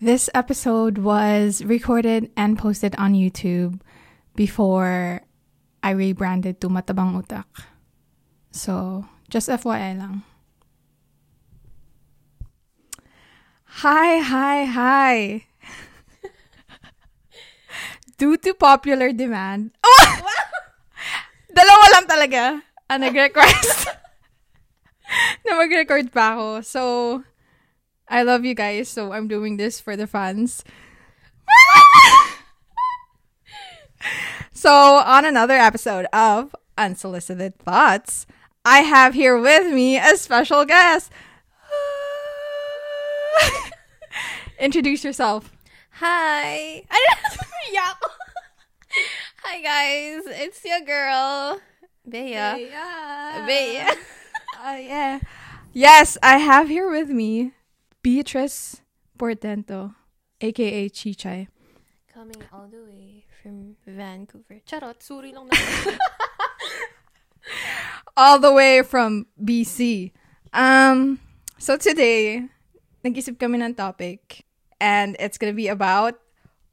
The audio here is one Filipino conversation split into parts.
This episode was recorded and posted on YouTube before I rebranded to Matabang Utak. So, just FYI lang. Hi, hi, hi. Due to popular demand. Oh! Dalawa lang talaga ang nag-request na mag-record pa ako. So, I love you guys, so I'm doing this for the fans. so, on another episode of Unsolicited Thoughts, I have here with me a special guest. Introduce yourself. Hi. I yeah. Hi guys, it's your girl, Bea. Yeah. Bea. Uh, yeah. Yes, I have here with me Beatrice Portento, aka Chichay. Coming all the way from Vancouver. Charot, suri lang naman. all the way from BC. Um, so today, nag-isip kami ng topic and it's gonna be about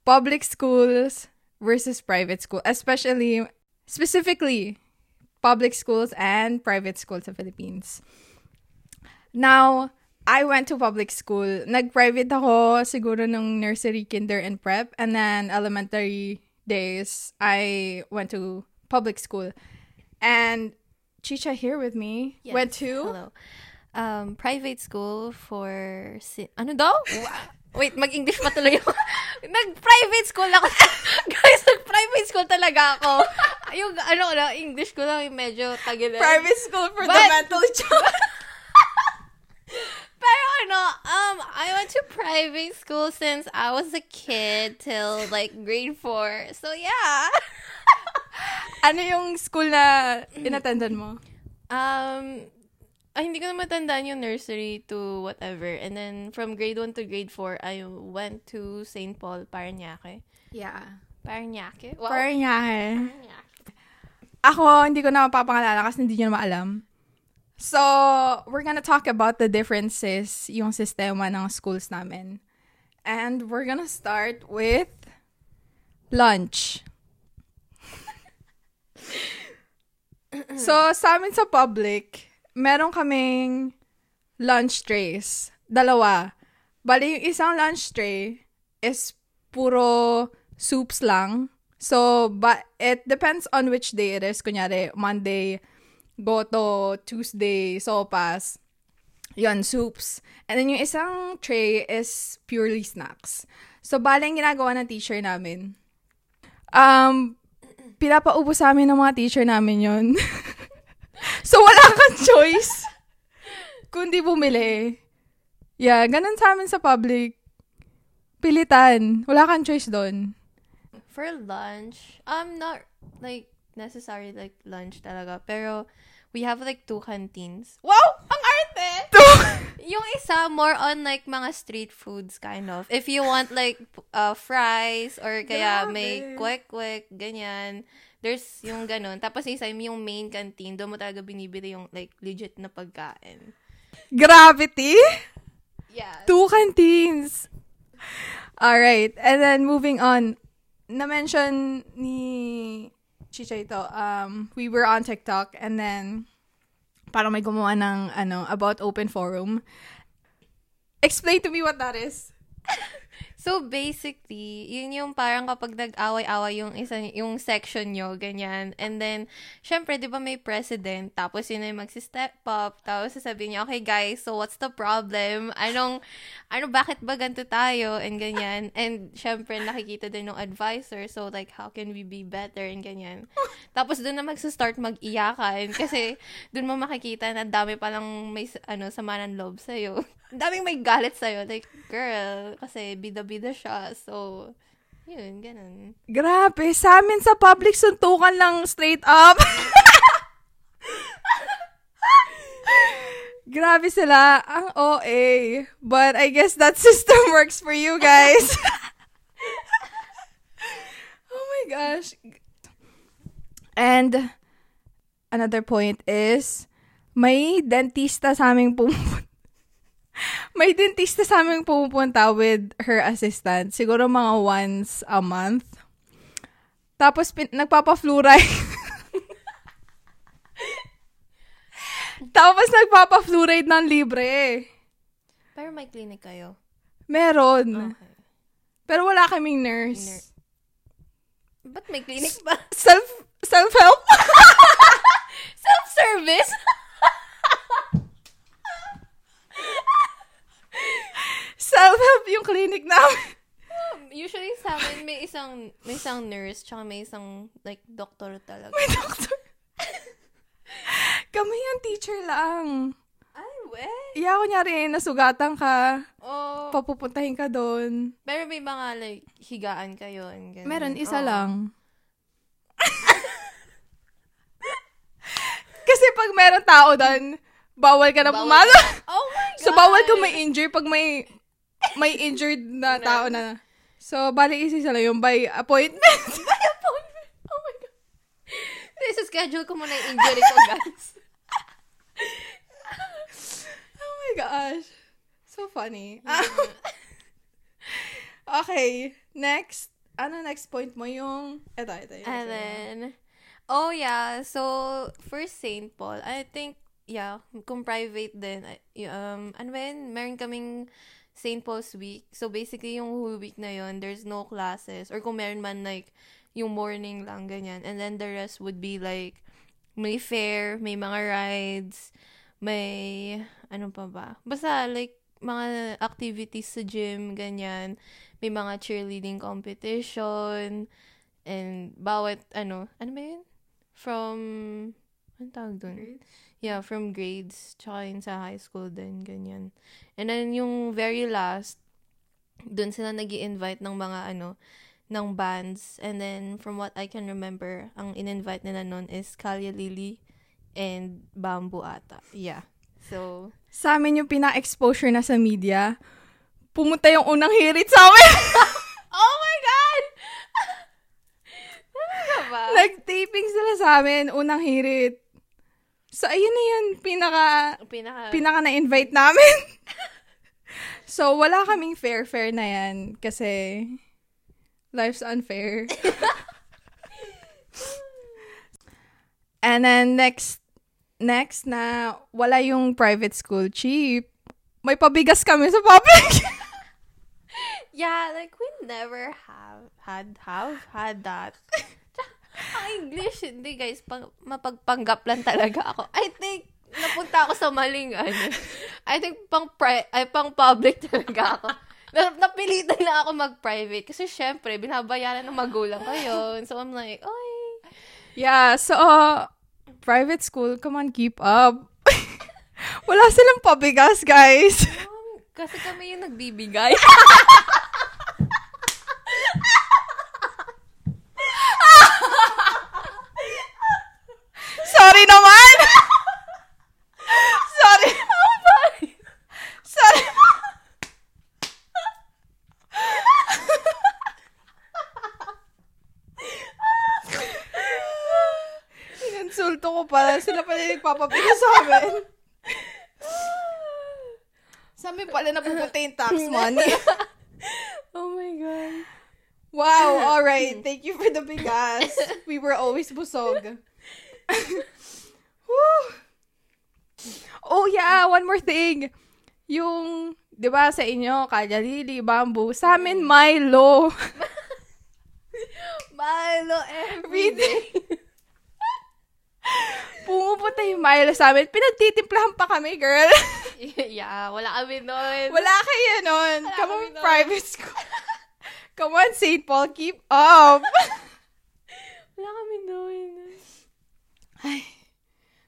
public schools versus private school, especially, specifically, public schools and private schools sa Philippines. Now, I went to public school. Nag-private ako siguro nung nursery, kinder, and prep. And then elementary days, I went to public school. And Chicha here with me Yes, went to Hello. Um, private school for... Si- ano daw? Wait, mag-English pa tuloy ako. Nag-private school ako. Guys, nag-private school talaga ako. Yung ano na, English ko lang medyo tagil. private school for the But- mentally challenged. Pero ano, um, I went to private school since I was a kid till like grade 4. So yeah. ano yung school na inattendan mo? Um, ay, hindi ko na matandaan yung nursery to whatever. And then, from grade 1 to grade 4, I went to St. Paul, Paranaque. Yeah. Paranaque? Nga eh. Paranaque. Ako, hindi ko na mapapangalala kasi hindi nyo na maalam. So, we're gonna talk about the differences yung sistema ng schools namin. And we're gonna start with lunch. so, sa amin sa public, meron kaming lunch trays. Dalawa. Bali, yung isang lunch tray is puro soups lang. So, but it depends on which day it is. Kunyari, Monday, goto, Tuesday, sopas. Yon, soups. And then yung isang tray is purely snacks. So, yung ginagawa ng teacher namin. Um, pinapaubos sa amin ng mga teacher namin yon. so, wala kang choice kundi bumili. Yeah, ganun sa amin sa public. Pilitan. Wala kang choice doon. For lunch, um, not like necessarily like lunch talaga. Pero, we have like two canteens. Wow! Ang arte! Yung isa, more on like mga street foods kind of. If you want like uh, fries or kaya Grabe. may kwek-kwek, ganyan. There's yung ganun. Tapos isa, yung main canteen, doon mo talaga binibili yung like legit na pagkain. Gravity? Yeah. Two canteens. Alright. And then, moving on. Na-mention ni Chicha ito, um, we were on TikTok and then parang may gumawa ng, ano, about open forum. Explain to me what that is. So basically, yun yung parang kapag nag-away-away yung isa yung section nyo, ganyan. And then, syempre, 'di ba may president, tapos yun yung magsi-step up, tapos sasabihin niya, "Okay guys, so what's the problem? Anong ano bakit ba ganito tayo?" and ganyan. And syempre nakikita din ng advisor, so like how can we be better and ganyan. Tapos doon na magsa-start mag-iyakan kasi doon mo makikita na dami pa lang may ano sama ng loob sa Ang daming may galit sa'yo. Like, girl, kasi bida-bida siya. So, yun, ganun. Grabe, sa amin sa public suntukan lang straight up. Grabe sila, ang OA. But I guess that system works for you guys. oh my gosh. And another point is, may dentista sa aming pumunta. May dentista sa amin pumupunta with her assistant. Siguro mga once a month. Tapos, pin- nagpapa-fluoride. Tapos, nagpapa-fluoride ng libre. Pero may clinic kayo. Meron. Okay. Pero wala kaming nurse. Nur- Ba't may clinic ba? Self, self-help? Self-service? self-help yung clinic namin. Usually sa amin, may isang, may isang nurse, tsaka may isang, like, doctor talaga. May doctor. Kami yung teacher lang. Ay, we. Iya, kunyari, nasugatan ka, Oh. papupuntahin ka doon. Pero may mga, like, higaan kayo. and ganun. Meron, isa Oo. lang. Kasi pag meron tao doon, bawal ka na pumasok. Oh my God! So, bawal ka may injure pag may may injured na tao na. So, bali isa lang yung by appointment. By appointment. Oh my God. Isa schedule ko muna yung injury ko, guys. oh my gosh. So funny. okay. Next. Ano next point mo? Yung, eto, eto. Yung And then, oh yeah, so for St. Paul, I think, yeah, kung private din, um, ano ba yun, meron kaming St. Paul's Week. So basically, yung whole week na yun, there's no classes. Or kung meron man, like, yung morning lang, ganyan. And then the rest would be like, may fair, may mga rides, may, ano pa ba? Basta, like, mga activities sa gym, ganyan. May mga cheerleading competition, and bawat, ano, ano ba yun? From, ano tawag dun? Yeah, from grades, tsaka yun sa high school din, ganyan. And then, yung very last, dun sila nag invite ng mga, ano, ng bands. And then, from what I can remember, ang in-invite nila nun is Kalya Lily and Bamboo ata. Yeah. So, Sa amin yung pina-exposure na sa media, pumunta yung unang hirit sa amin. oh my God! Talaga ba? Nag-taping sila sa amin, unang hirit. So, ayun na yun, pinaka, pinaka... pinaka na-invite namin. so, wala kaming fair-fair na yan kasi life's unfair. And then next, next na wala yung private school cheap. May pabigas kami sa public. Yeah, like we never have had have had that. English, hindi guys, pang, mapagpanggap lang talaga ako. I think napunta ako sa maling ano. I think pang pri- ay pang public talaga ako. Na, napilitan lang ako mag-private kasi syempre binabayaran ng magulang ko yun. So I'm like, oy. yeah, so uh, private school, come on, keep up. wala silang pabigas, guys. um, Kasi kami yung nagbibigay. Sorry naman! Sorry. Sorry. Insulto ko pala. Sila pala yung nagpapabigas sa amin. Sa amin pala tax money. oh my God. Wow, alright. Thank you for the bigas. We were always busog. Oh yeah, one more thing. Yung, di ba sa inyo, Kalya Lili, Bamboo. Sa amin, Milo. Milo every day. Pumupunta yung Milo sa amin. Pinagtitimplahan pa kami, girl. yeah, wala kami nun. Wala kayo nun. Wala Come on, nun. private school. Come on, St. Paul, keep up. Wala kami nun. Ay,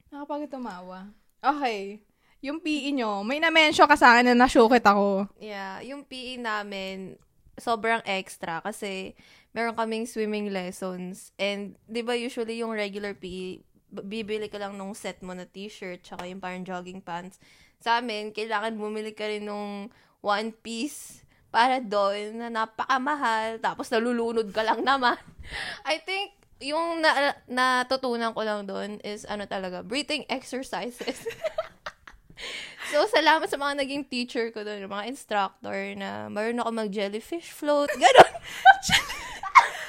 nakapagod tumawa. Okay. Yung PE nyo, may na-mention ka sa akin na nasyukit ako. Yeah, yung PE namin, sobrang extra kasi meron kaming swimming lessons. And, di ba usually yung regular PE, bibili ka lang nung set mo na t-shirt tsaka yung parang jogging pants. Sa amin, kailangan bumili ka rin nung one piece para doon na napakamahal tapos nalulunod ka lang naman. I think yung na, natutunan ko lang doon is ano talaga, breathing exercises. So, salamat sa mga naging teacher ko doon, mga instructor na marunong ako mag-jellyfish float. Ganon.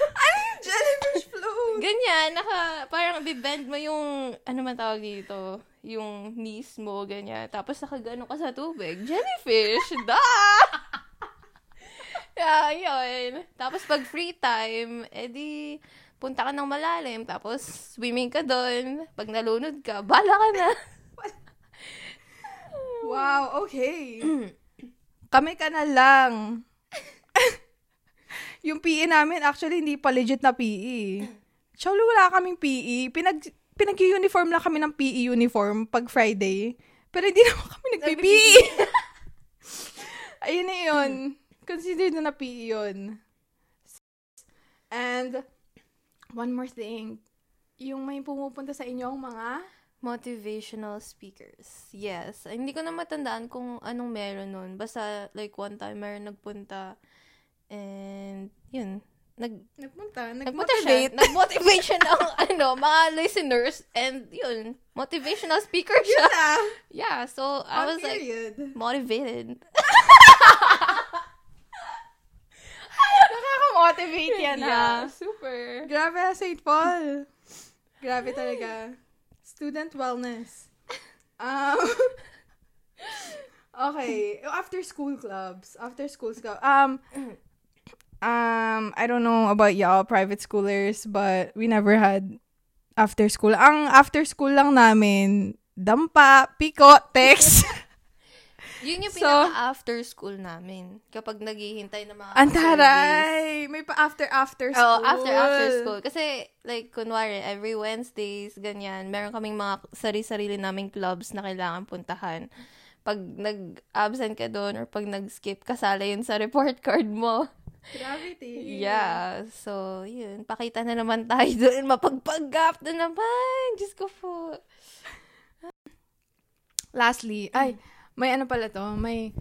ano jellyfish float? Ganyan, naka, parang bibend mo yung, ano man tawag dito, yung knees mo, ganyan. Tapos nakagano ka sa tubig. Jellyfish! da! yeah, yun. Tapos pag free time, edi, punta ka ng malalim, tapos swimming ka doon. Pag nalunod ka, bala ka na. Wow, okay. Kami ka na lang. yung PE namin, actually, hindi pa legit na PE. Cholo, wala kaming PE. Pinag, pinag-uniform lang kami ng PE uniform pag Friday. Pero hindi naman kami nagpi-PE. Ayun na yun. Considered na na PE yun. And, one more thing. Yung may pumupunta sa inyong mga Motivational speakers. Yes. Hindi ko na matandaan kung anong meron nun. Basta, like, one time, meron nagpunta. And, yun. Nag, nagpunta, nag-motivate. Nag-motivate siya ng, ano, mga listeners. And, yun. Motivational speaker siya. Yun ah. Yeah. So, I On was like, period. motivated. Nakaka-motivate yan yeah, ha. super. Grabe ha, St. Paul. Grabe talaga. Student wellness. Um, okay. After school clubs. After school clubs. Um, um, I don't know about y'all, private schoolers, but we never had after school. Ang after school lang namin, dampa, piko, text. Yun yung So- pinaka-after school namin. Kapag naghihintay ng mga. Antaray! May pa after after school. Oh, after after school. Kasi, like, kunwari, every Wednesdays, ganyan, meron kaming mga sarili-sarili naming clubs na kailangan puntahan. Pag nag-absent ka doon or pag nag-skip, kasala yun sa report card mo. Gravity. Yeah. So, yun. Pakita na naman tayo doon. Mapagpag-gap na naman. Diyos ko po. Lastly, ay, may ano pala to, may,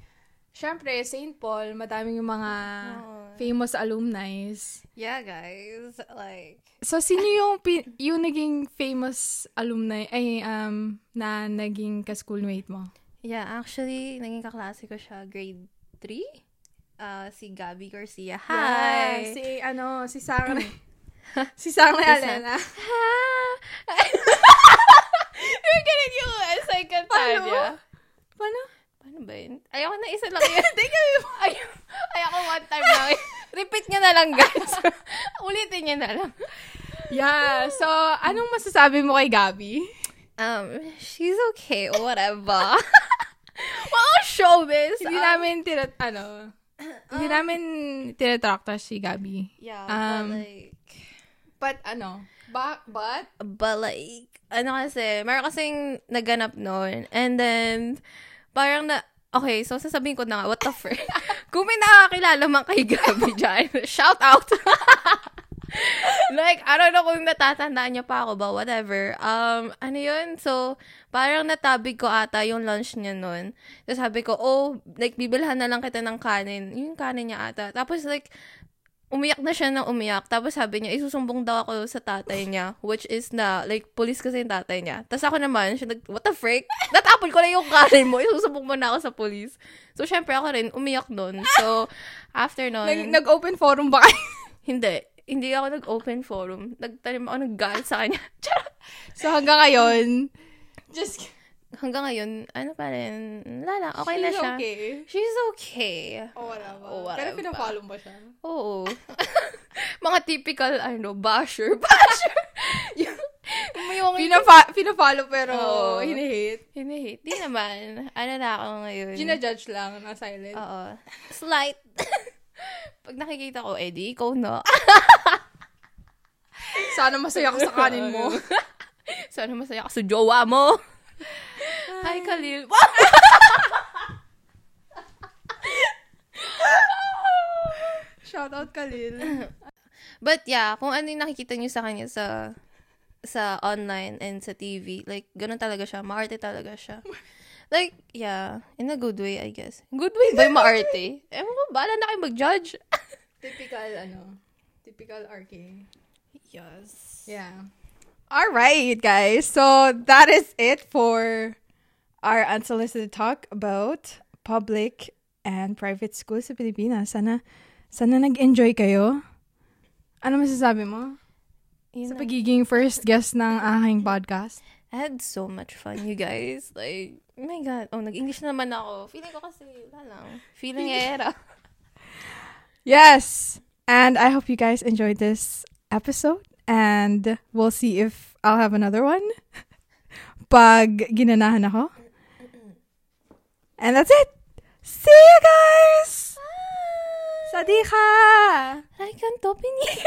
syempre, St. Paul, madaming yung mga Oh. famous alumni. Yeah, guys. Like, So, sino yung, pi- yung naging famous alumni, ay, um, na naging ka-schoolmate mo? Yeah, actually, naging kaklase ko siya grade 3. Ah, si Gabby Garcia. Hi! Yeah, si, ano, si Sarah, si Sarah Alena. You're getting yung uh, second Paano? niya. Paano? Paano ba yun? Ayoko na isa lang yun. Ay, ayoko one time lang. Repeat niya na lang, guys. Ulitin niya na lang. Yeah, so, anong masasabi mo kay Gabi? Um, she's okay, whatever. Wow, showbiz. Hindi Um, namin tinat, ano, hindi namin tinatrakta si Gabi. Yeah, um, but like, But, ano, ba, but, but like, ano kasi, meron kasing naganap noon. And then, parang na, okay, so sasabihin ko na nga, what the frick? Kung may nakakilala man kay Gabi dyan, shout out! Like, I don't know kung natatandaan niya pa ako ba, whatever. Um, ano yun? So, parang natabig ko ata yung lunch niya nun. Tapos sabi ko, oh, like, bibilhan na lang kita ng kanin. Yung kanin niya ata. Tapos like, umiyak na siya ng umiyak. Tapos sabi niya, isusumbong daw ako sa tatay niya, which is na, like, police kasi yung tatay niya. Tapos ako naman, siya nag, what the frick? Natapon ko na yung kanin mo, isusumbong mo na ako sa police. So, syempre ako rin, umiyak nun. So, after nun, nag, nag-open forum ba kayo? hindi. Hindi ako nag-open forum. Nagtanim ako ng galit sa kanya. So, hanggang ngayon, just, Hanggang ngayon, ano pa rin, lala, okay na she's siya. okay. She's okay. Oh, whatever. Oh, Pero whatever. pinafollow ba siya? Oo. Mga typical, ano, basher. Basher! yung, yung, Pinafa- pinafollow pero Oo. hinihate. Hinihate. Di naman. Ano na ako ngayon? Gina-judge lang na silent. Oo. Slight. Pag nakikita ko, Eddie, ikaw na. Sana masaya ka sa kanin mo. Sana masaya ka sa jowa mo. Hi, Khalil. Shout out Khalil. But yeah, kung ano yung nakikita niyo sa kanya sa sa online and sa TV, like, ganun talaga siya. Maarte talaga siya. Like, yeah, in a good way, I guess. Good way ba yung maarte? Ewan ko, bahala na kayo mag-judge. typical, ano, typical RK. yes. Yeah. All right, guys. So that is it for our unsolicited talk about public and private schools sa Pilipinas. Sana, sana nag-enjoy kayo. Ano masasabi mo? Yun Sa na. pagiging first guest ng aking podcast. I had so much fun, you guys. Like, oh my God. Oh, nag-English na naman ako. Feeling ko kasi, wala lang. Feeling era. Yes! And I hope you guys enjoyed this episode. And we'll see if I'll have another one. Pag ginanahan ako. And that's it! See you guys! Sadika! I can't open it.